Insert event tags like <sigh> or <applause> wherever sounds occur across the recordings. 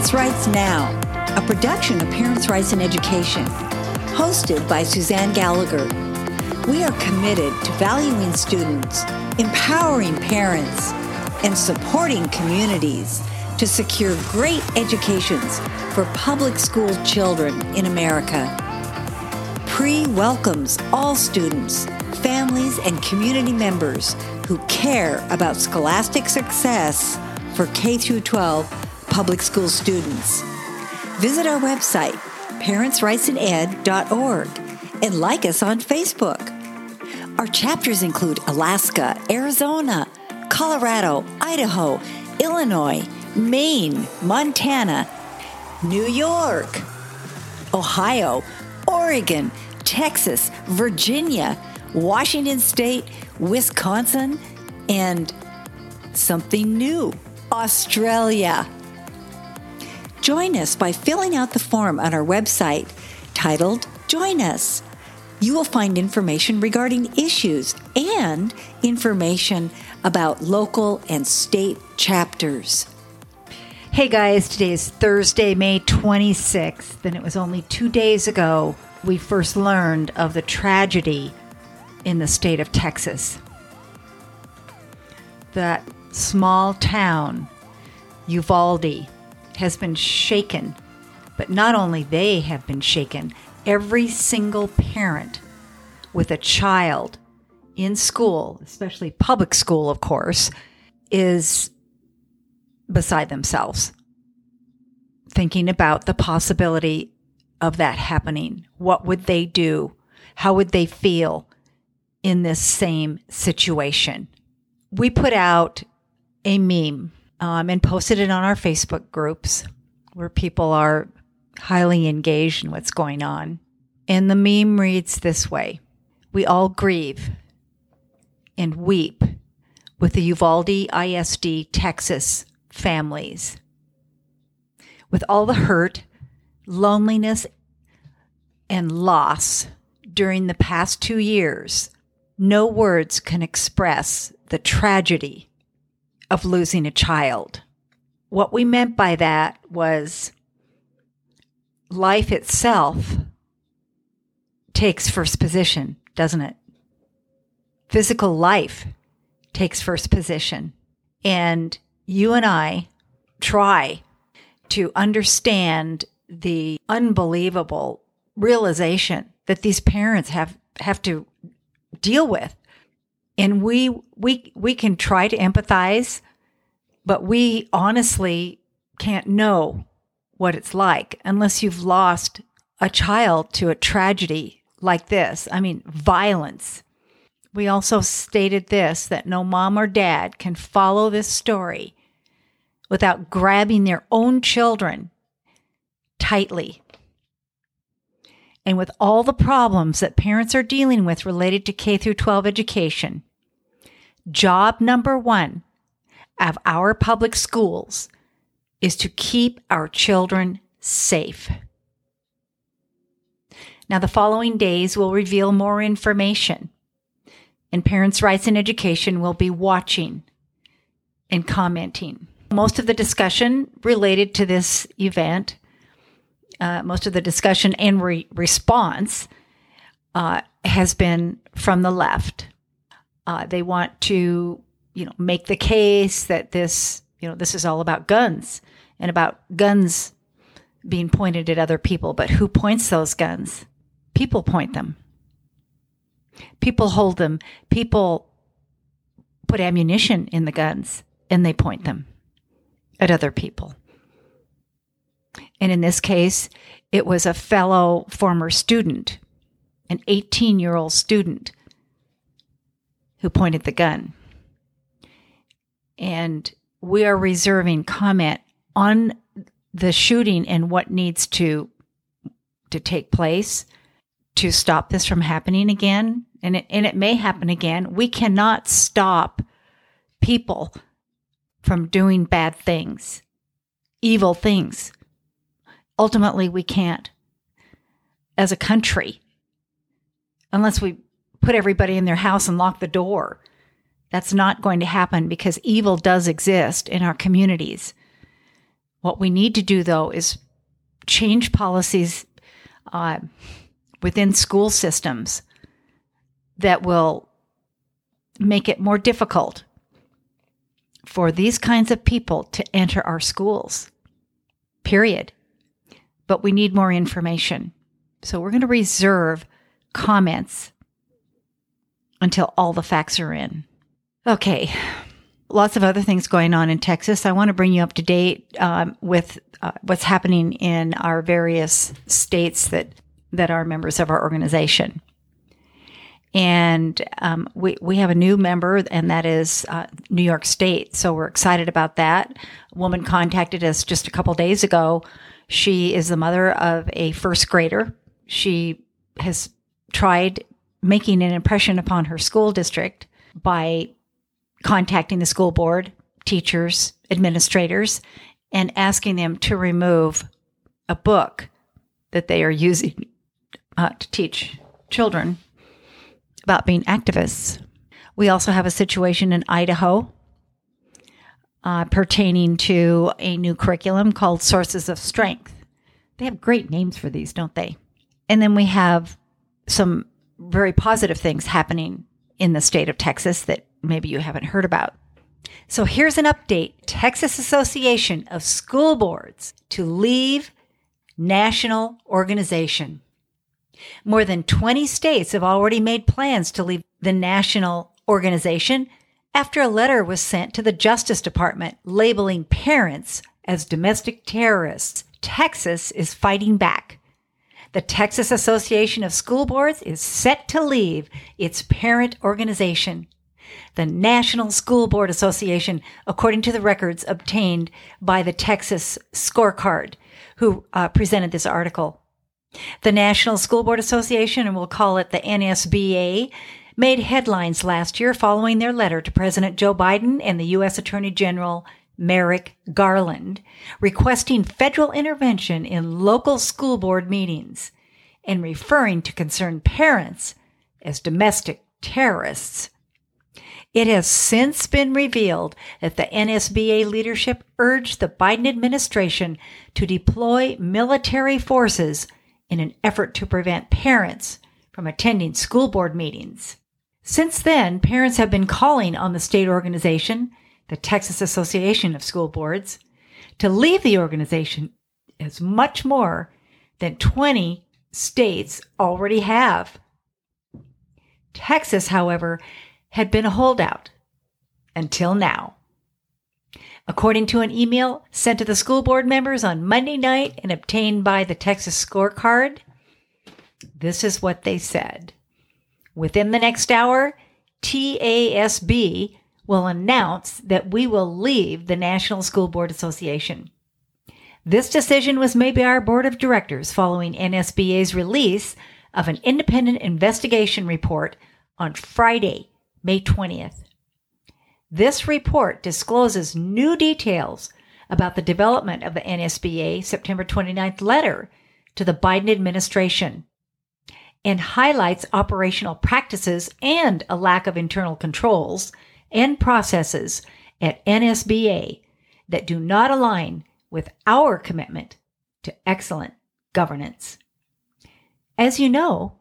Parents' Rights Now, a production of Parents' Rights in Education, hosted by Suzanne Gallagher. We are committed to valuing students, empowering parents, and supporting communities to secure great educations for public school children in America. PRE welcomes all students, families, and community members who care about scholastic success for K 12 public school students. Visit our website, parentsrightsined.org, and like us on Facebook. Our chapters include Alaska, Arizona, Colorado, Idaho, Illinois, Maine, Montana, New York, Ohio, Oregon, Texas, Virginia, Washington State, Wisconsin, and something new Australia. Join us by filling out the form on our website titled Join Us. You will find information regarding issues and information about local and state chapters. Hey guys, today is Thursday, May 26th, and it was only two days ago we first learned of the tragedy in the state of Texas. That small town, Uvalde, has been shaken. But not only they have been shaken, every single parent with a child in school, especially public school, of course, is beside themselves, thinking about the possibility of that happening. What would they do? How would they feel in this same situation? We put out a meme um, and posted it on our Facebook groups where people are highly engaged in what's going on. And the meme reads this way We all grieve and weep with the Uvalde ISD Texas families. With all the hurt, loneliness, and loss during the past two years, no words can express the tragedy of losing a child. What we meant by that was life itself takes first position, doesn't it? Physical life takes first position. And you and I try to understand the unbelievable realization that these parents have, have to deal with and we we we can try to empathize but we honestly can't know what it's like unless you've lost a child to a tragedy like this. I mean violence. We also stated this that no mom or dad can follow this story without grabbing their own children tightly. And with all the problems that parents are dealing with related to K through 12 education, Job number one of our public schools is to keep our children safe. Now, the following days will reveal more information, and Parents' Rights in Education will be watching and commenting. Most of the discussion related to this event, uh, most of the discussion and re- response uh, has been from the left. Uh, they want to, you know, make the case that this, you know, this is all about guns and about guns being pointed at other people. But who points those guns? People point them. People hold them. People put ammunition in the guns and they point them at other people. And in this case, it was a fellow former student, an 18 year old student who pointed the gun. And we are reserving comment on the shooting and what needs to to take place to stop this from happening again. And it, and it may happen again. We cannot stop people from doing bad things evil things. Ultimately we can't as a country unless we put everybody in their house and lock the door. That's not going to happen because evil does exist in our communities. What we need to do, though, is change policies uh, within school systems that will make it more difficult for these kinds of people to enter our schools. Period. But we need more information. So we're going to reserve comments until all the facts are in. Okay. Lots of other things going on in Texas. I want to bring you up to date um, with uh, what's happening in our various states that that are members of our organization. And um, we, we have a new member, and that is uh, New York State. So we're excited about that. A woman contacted us just a couple days ago. She is the mother of a first grader. She has tried making an impression upon her school district by contacting the school board, teachers, administrators, and asking them to remove a book that they are using uh, to teach children about being activists. We also have a situation in Idaho uh, pertaining to a new curriculum called Sources of Strength. They have great names for these, don't they? And then we have some very positive things happening in the state of Texas that maybe you haven't heard about. So here's an update Texas Association of School Boards to leave national organization. More than 20 states have already made plans to leave the national organization after a letter was sent to the Justice Department labeling parents as domestic terrorists. Texas is fighting back. The Texas Association of School Boards is set to leave its parent organization, the National School Board Association, according to the records obtained by the Texas Scorecard, who uh, presented this article. The National School Board Association, and we'll call it the NSBA, made headlines last year following their letter to President Joe Biden and the U.S. Attorney General Merrick Garland, requesting federal intervention in local school board meetings and referring to concerned parents as domestic terrorists. It has since been revealed that the NSBA leadership urged the Biden administration to deploy military forces in an effort to prevent parents from attending school board meetings. Since then, parents have been calling on the state organization the Texas Association of School Boards, to leave the organization as much more than 20 states already have. Texas, however, had been a holdout until now. According to an email sent to the school board members on Monday night and obtained by the Texas scorecard, this is what they said. Within the next hour, TASB will announce that we will leave the National School Board Association. This decision was made by our board of directors following NSBA's release of an independent investigation report on Friday, May 20th. This report discloses new details about the development of the NSBA September 29th letter to the Biden administration and highlights operational practices and a lack of internal controls and processes at NSBA that do not align with our commitment to excellent governance. As you know,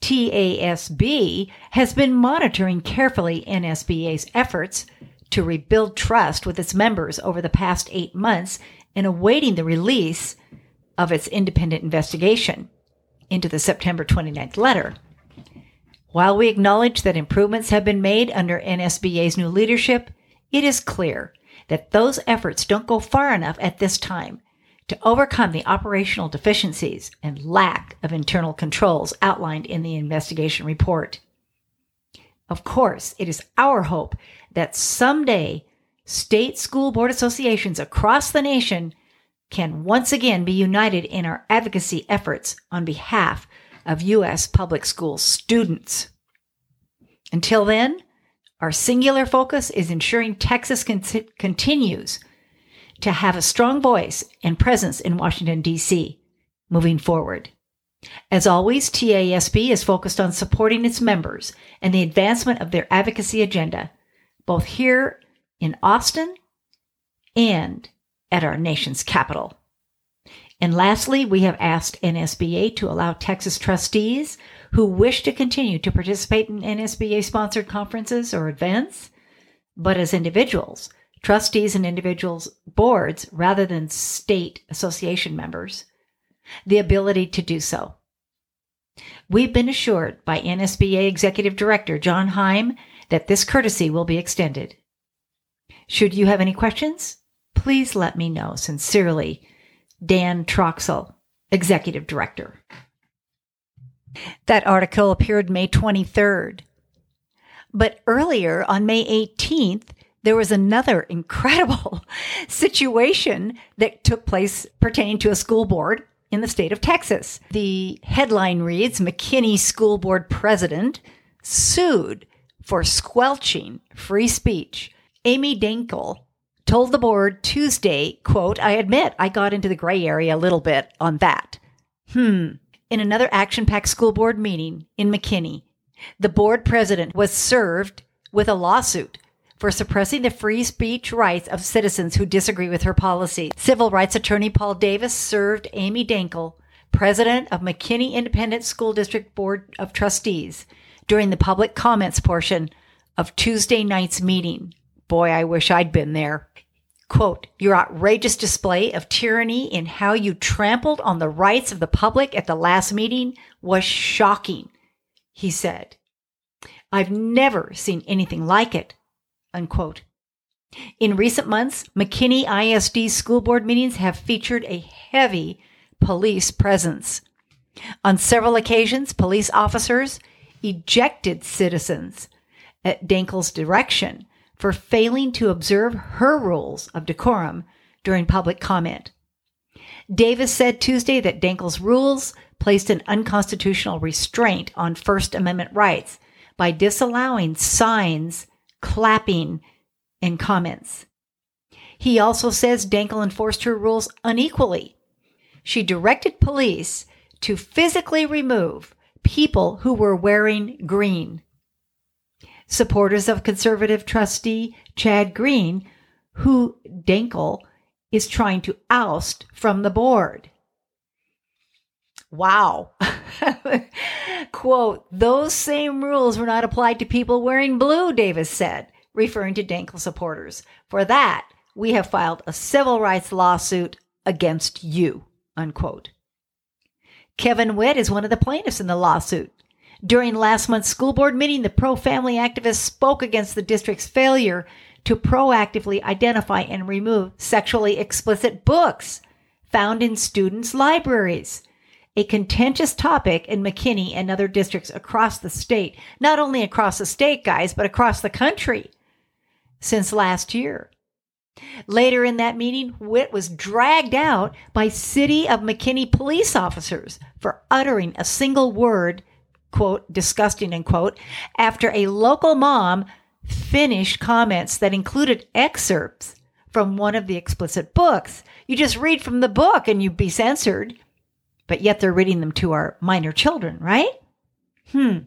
TASB has been monitoring carefully NSBA's efforts to rebuild trust with its members over the past eight months and awaiting the release of its independent investigation into the September 29th letter. While we acknowledge that improvements have been made under NSBA's new leadership, it is clear that those efforts don't go far enough at this time to overcome the operational deficiencies and lack of internal controls outlined in the investigation report. Of course, it is our hope that someday state school board associations across the nation can once again be united in our advocacy efforts on behalf of U.S. public school students. Until then, our singular focus is ensuring Texas con- continues to have a strong voice and presence in Washington, D.C. moving forward. As always, TASB is focused on supporting its members and the advancement of their advocacy agenda, both here in Austin and at our nation's capital. And lastly, we have asked NSBA to allow Texas trustees who wish to continue to participate in NSBA sponsored conferences or events, but as individuals, trustees and individuals boards rather than state association members, the ability to do so. We've been assured by NSBA Executive Director John Heim that this courtesy will be extended. Should you have any questions, please let me know. Sincerely, Dan Troxell, Executive Director. That article appeared May 23rd. But earlier on May 18th, there was another incredible <laughs> situation that took place pertaining to a school board in the state of Texas. The headline reads McKinney School Board President sued for squelching free speech. Amy Dankel told the board Tuesday, quote, I admit I got into the gray area a little bit on that. Hmm. In another action packed school board meeting in McKinney, the board president was served with a lawsuit for suppressing the free speech rights of citizens who disagree with her policy. Civil rights attorney Paul Davis served Amy Dankel, president of McKinney Independent School District Board of Trustees, during the public comments portion of Tuesday night's meeting. Boy, I wish I'd been there. Quote, your outrageous display of tyranny in how you trampled on the rights of the public at the last meeting was shocking, he said. I've never seen anything like it, unquote. In recent months, McKinney ISD school board meetings have featured a heavy police presence. On several occasions, police officers ejected citizens at Dankel's direction for failing to observe her rules of decorum during public comment. Davis said Tuesday that Dankel's rules placed an unconstitutional restraint on First Amendment rights by disallowing signs, clapping, and comments. He also says Dankel enforced her rules unequally. She directed police to physically remove people who were wearing green supporters of conservative trustee Chad Green, who Dankel is trying to oust from the board. Wow. <laughs> Quote, those same rules were not applied to people wearing blue, Davis said, referring to Dankel supporters. For that, we have filed a civil rights lawsuit against you, unquote. Kevin Witt is one of the plaintiffs in the lawsuit. During last month's school board meeting, the pro family activists spoke against the district's failure to proactively identify and remove sexually explicit books found in students' libraries. A contentious topic in McKinney and other districts across the state, not only across the state, guys, but across the country since last year. Later in that meeting, Witt was dragged out by City of McKinney police officers for uttering a single word quote, disgusting, end quote, after a local mom finished comments that included excerpts from one of the explicit books. You just read from the book and you'd be censored, but yet they're reading them to our minor children, right? Hmm.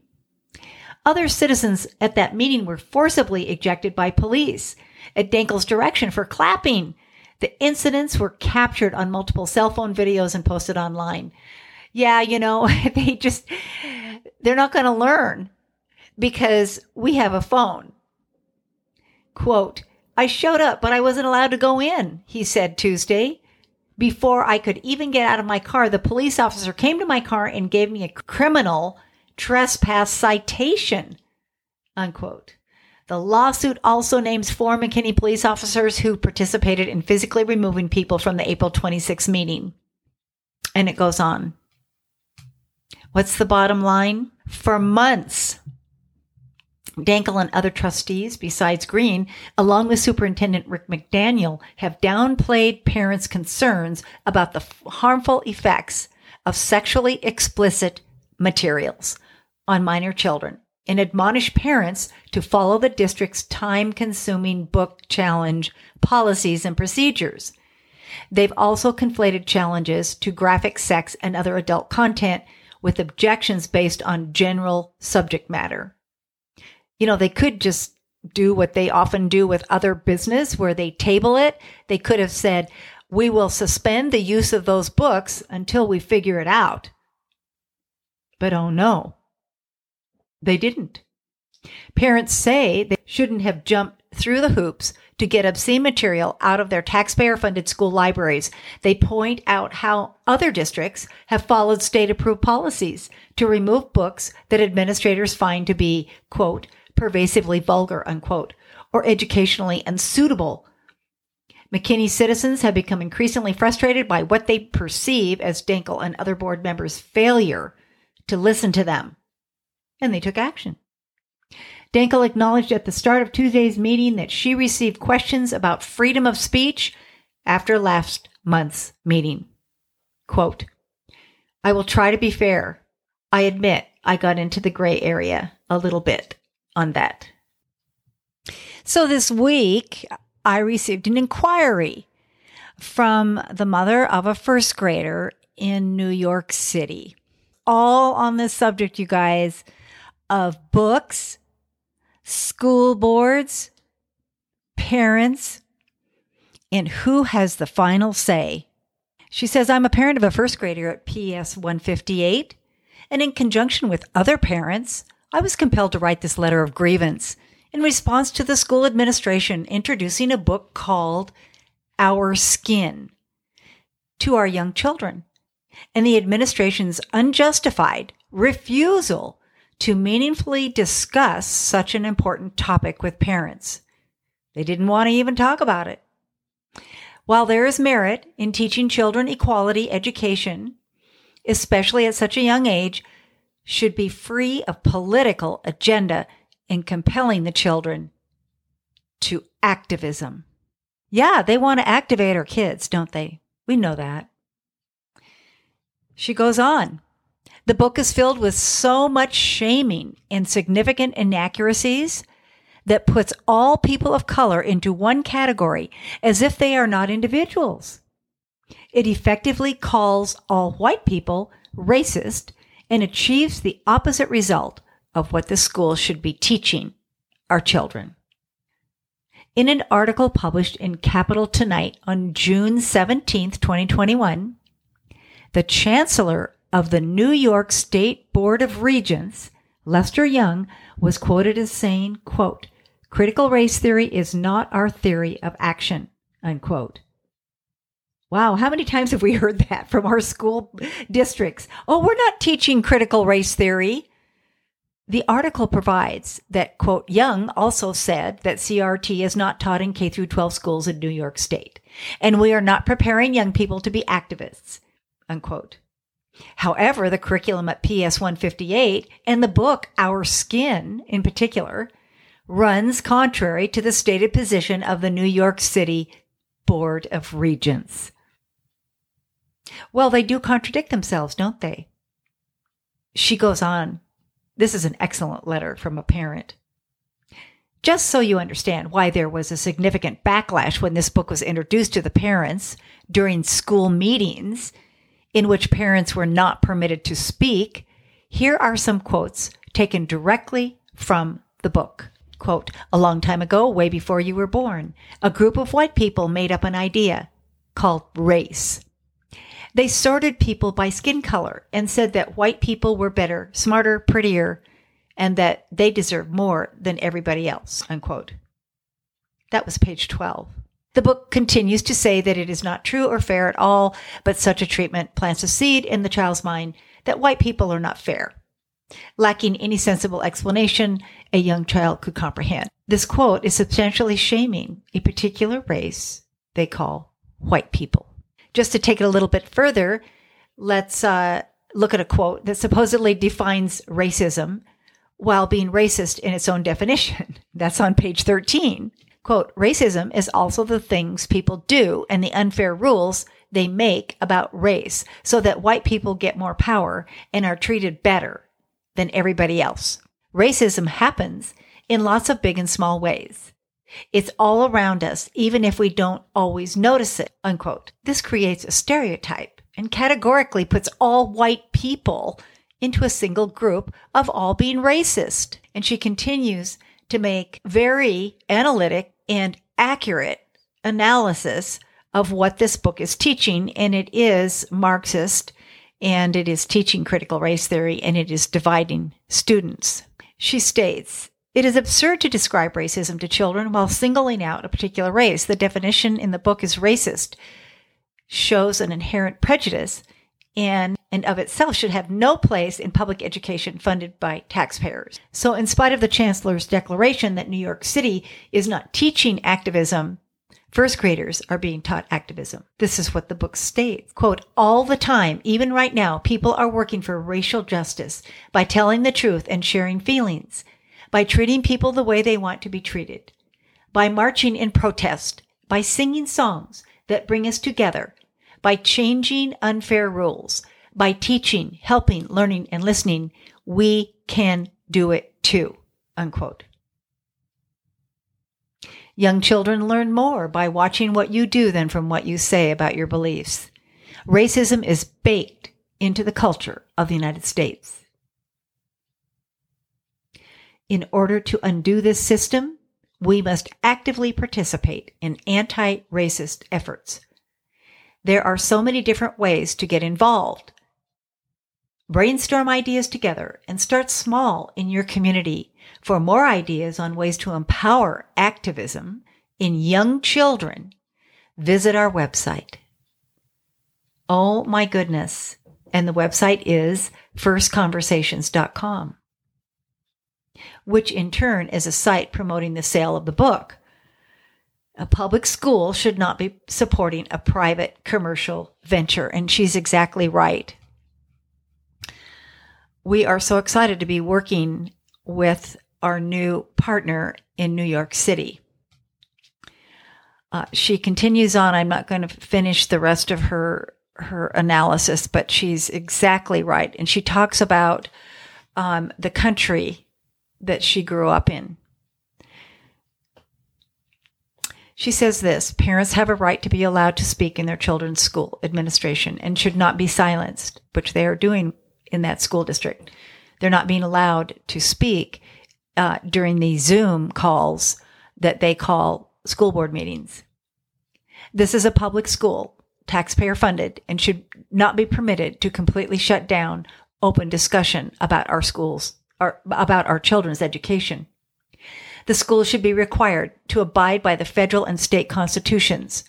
Other citizens at that meeting were forcibly ejected by police at Dankel's direction for clapping. The incidents were captured on multiple cell phone videos and posted online. Yeah, you know, <laughs> they just, they're not going to learn because we have a phone. Quote, I showed up, but I wasn't allowed to go in, he said Tuesday. Before I could even get out of my car, the police officer came to my car and gave me a criminal trespass citation. Unquote. The lawsuit also names four McKinney police officers who participated in physically removing people from the April 26 meeting. And it goes on. What's the bottom line? For months, Dankel and other trustees, besides Green, along with Superintendent Rick McDaniel, have downplayed parents' concerns about the harmful effects of sexually explicit materials on minor children and admonish parents to follow the district's time consuming book challenge policies and procedures. They've also conflated challenges to graphic sex and other adult content with objections based on general subject matter. You know, they could just do what they often do with other business where they table it. They could have said, we will suspend the use of those books until we figure it out. But oh no, they didn't. Parents say they shouldn't have jumped through the hoops to get obscene material out of their taxpayer funded school libraries. They point out how other districts have followed state approved policies to remove books that administrators find to be, quote, pervasively vulgar, unquote, or educationally unsuitable. McKinney citizens have become increasingly frustrated by what they perceive as Dankel and other board members' failure to listen to them. And they took action. Dankel acknowledged at the start of Tuesday's meeting that she received questions about freedom of speech after last month's meeting. Quote, I will try to be fair. I admit I got into the gray area a little bit on that. So this week, I received an inquiry from the mother of a first grader in New York City, all on the subject, you guys, of books school boards, parents, and who has the final say. She says, I'm a parent of a first grader at PS 158, and in conjunction with other parents, I was compelled to write this letter of grievance in response to the school administration introducing a book called Our Skin to our young children, and the administration's unjustified refusal to meaningfully discuss such an important topic with parents. They didn't want to even talk about it. While there is merit in teaching children equality education, especially at such a young age, should be free of political agenda in compelling the children to activism. Yeah, they want to activate our kids, don't they? We know that. She goes on. The book is filled with so much shaming and significant inaccuracies that puts all people of color into one category as if they are not individuals. It effectively calls all white people racist and achieves the opposite result of what the school should be teaching our children. In an article published in Capital Tonight on June 17, 2021, the Chancellor of the New York State Board of Regents, Lester Young, was quoted as saying, quote, critical race theory is not our theory of action, unquote. Wow, how many times have we <laughs> heard that from our school districts? Oh, we're not teaching critical race theory. The article provides that, quote, Young also said that CRT is not taught in K through 12 schools in New York State, and we are not preparing young people to be activists, unquote. However, the curriculum at PS 158 and the book Our Skin in particular runs contrary to the stated position of the New York City Board of Regents. Well, they do contradict themselves, don't they? She goes on. This is an excellent letter from a parent. Just so you understand why there was a significant backlash when this book was introduced to the parents during school meetings in which parents were not permitted to speak, here are some quotes taken directly from the book. Quote, a long time ago, way before you were born, a group of white people made up an idea called race. They sorted people by skin color and said that white people were better, smarter, prettier, and that they deserved more than everybody else, unquote. That was page 12. The book continues to say that it is not true or fair at all, but such a treatment plants a seed in the child's mind that white people are not fair. Lacking any sensible explanation, a young child could comprehend. This quote is substantially shaming a particular race they call white people. Just to take it a little bit further, let's uh, look at a quote that supposedly defines racism while being racist in its own definition. <laughs> That's on page 13. Quote, racism is also the things people do and the unfair rules they make about race so that white people get more power and are treated better than everybody else. Racism happens in lots of big and small ways. It's all around us, even if we don't always notice it, unquote. This creates a stereotype and categorically puts all white people into a single group of all being racist. And she continues, to make very analytic and accurate analysis of what this book is teaching. And it is Marxist and it is teaching critical race theory and it is dividing students. She states, it is absurd to describe racism to children while singling out a particular race. The definition in the book is racist, shows an inherent prejudice, and, and of itself should have no place in public education funded by taxpayers. So, in spite of the Chancellor's declaration that New York City is not teaching activism, First graders are being taught activism. This is what the book states. Quote, all the time, even right now, people are working for racial justice by telling the truth and sharing feelings by treating people the way they want to be treated, by marching in protest, by singing songs that bring us together, by changing unfair rules, by teaching, helping, learning, and listening, we can do it too. Unquote. Young children learn more by watching what you do than from what you say about your beliefs. Racism is baked into the culture of the United States. In order to undo this system, we must actively participate in anti racist efforts. There are so many different ways to get involved. Brainstorm ideas together and start small in your community. For more ideas on ways to empower activism in young children, visit our website. Oh my goodness. And the website is firstconversations.com which in turn is a site promoting the sale of the book. A public school should not be supporting a private commercial venture, and she's exactly right. We are so excited to be working with our new partner in New York City. Uh, she continues on. I'm not going to finish the rest of her her analysis, but she's exactly right, and she talks about um, the country that she grew up in. She says this parents have a right to be allowed to speak in their children's school administration and should not be silenced, which they are doing in that school district. They're not being allowed to speak uh, during the Zoom calls that they call school board meetings. This is a public school, taxpayer funded, and should not be permitted to completely shut down open discussion about our schools our, about our children's education. The schools should be required to abide by the federal and state constitutions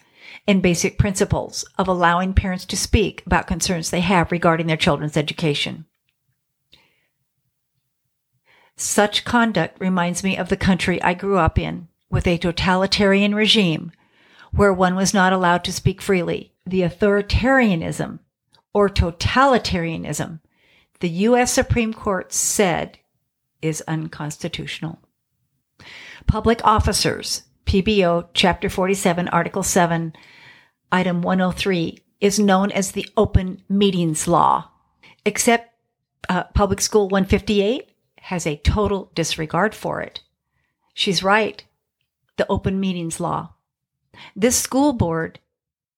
and basic principles of allowing parents to speak about concerns they have regarding their children's education. Such conduct reminds me of the country I grew up in with a totalitarian regime where one was not allowed to speak freely. The authoritarianism or totalitarianism the U.S. Supreme Court said is unconstitutional. Public officers, PBO Chapter 47, Article 7, Item 103, is known as the Open Meetings Law, except uh, Public School 158 has a total disregard for it. She's right. The Open Meetings Law. This school board,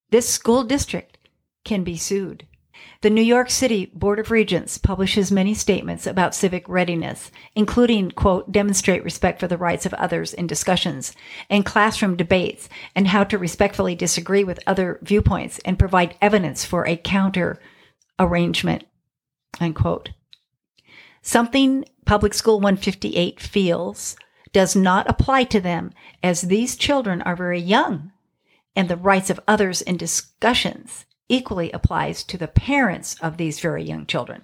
this school district can be sued. The New York City Board of Regents publishes many statements about civic readiness, including, quote, demonstrate respect for the rights of others in discussions and classroom debates and how to respectfully disagree with other viewpoints and provide evidence for a counter arrangement, unquote. Something Public School 158 feels does not apply to them as these children are very young and the rights of others in discussions equally applies to the parents of these very young children.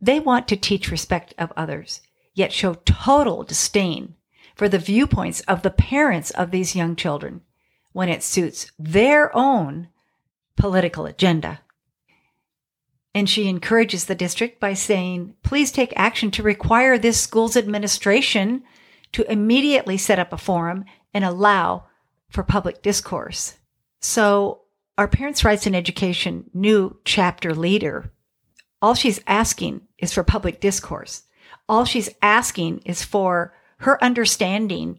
They want to teach respect of others, yet show total disdain for the viewpoints of the parents of these young children when it suits their own political agenda. And she encourages the district by saying, please take action to require this school's administration to immediately set up a forum and allow for public discourse. So our Parents' Rights in Education new chapter leader, all she's asking is for public discourse. All she's asking is for her understanding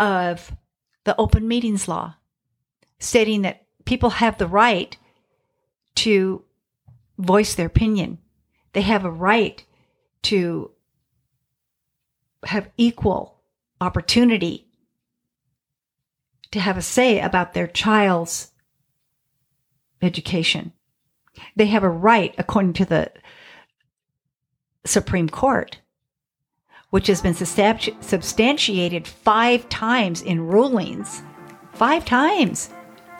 of the open meetings law, stating that people have the right to voice their opinion. They have a right to have equal opportunity to have a say about their child's education. They have a right, according to the Supreme Court, which has been substantiated five times in rulings. Five times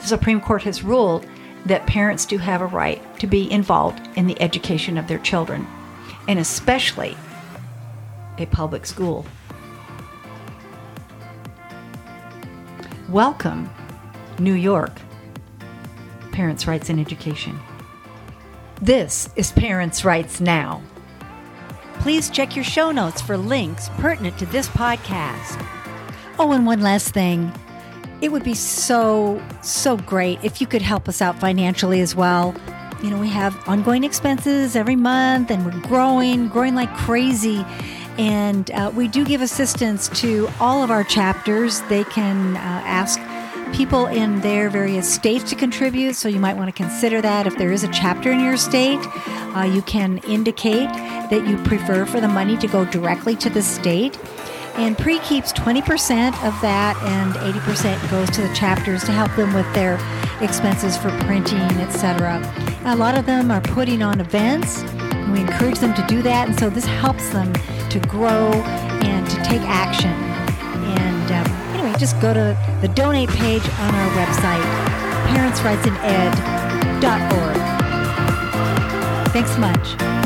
the Supreme Court has ruled that parents do have a right to be involved in the education of their children, and especially a public school. Welcome, New York. Parents' Rights in Education. This is Parents' Rights Now. Please check your show notes for links pertinent to this podcast. Oh, and one last thing. It would be so, so great if you could help us out financially as well. You know, we have ongoing expenses every month and we're growing, growing like crazy. And uh, we do give assistance to all of our chapters. They can uh, ask people in their various states to contribute. So you might want to consider that. If there is a chapter in your state, uh, you can indicate that you prefer for the money to go directly to the state. And PRE keeps 20% of that, and 80% goes to the chapters to help them with their expenses for printing, etc. A lot of them are putting on events. And we encourage them to do that, and so this helps them to grow and to take action. And um, just go to the donate page on our website, parentsrightsined.org. Thanks so much.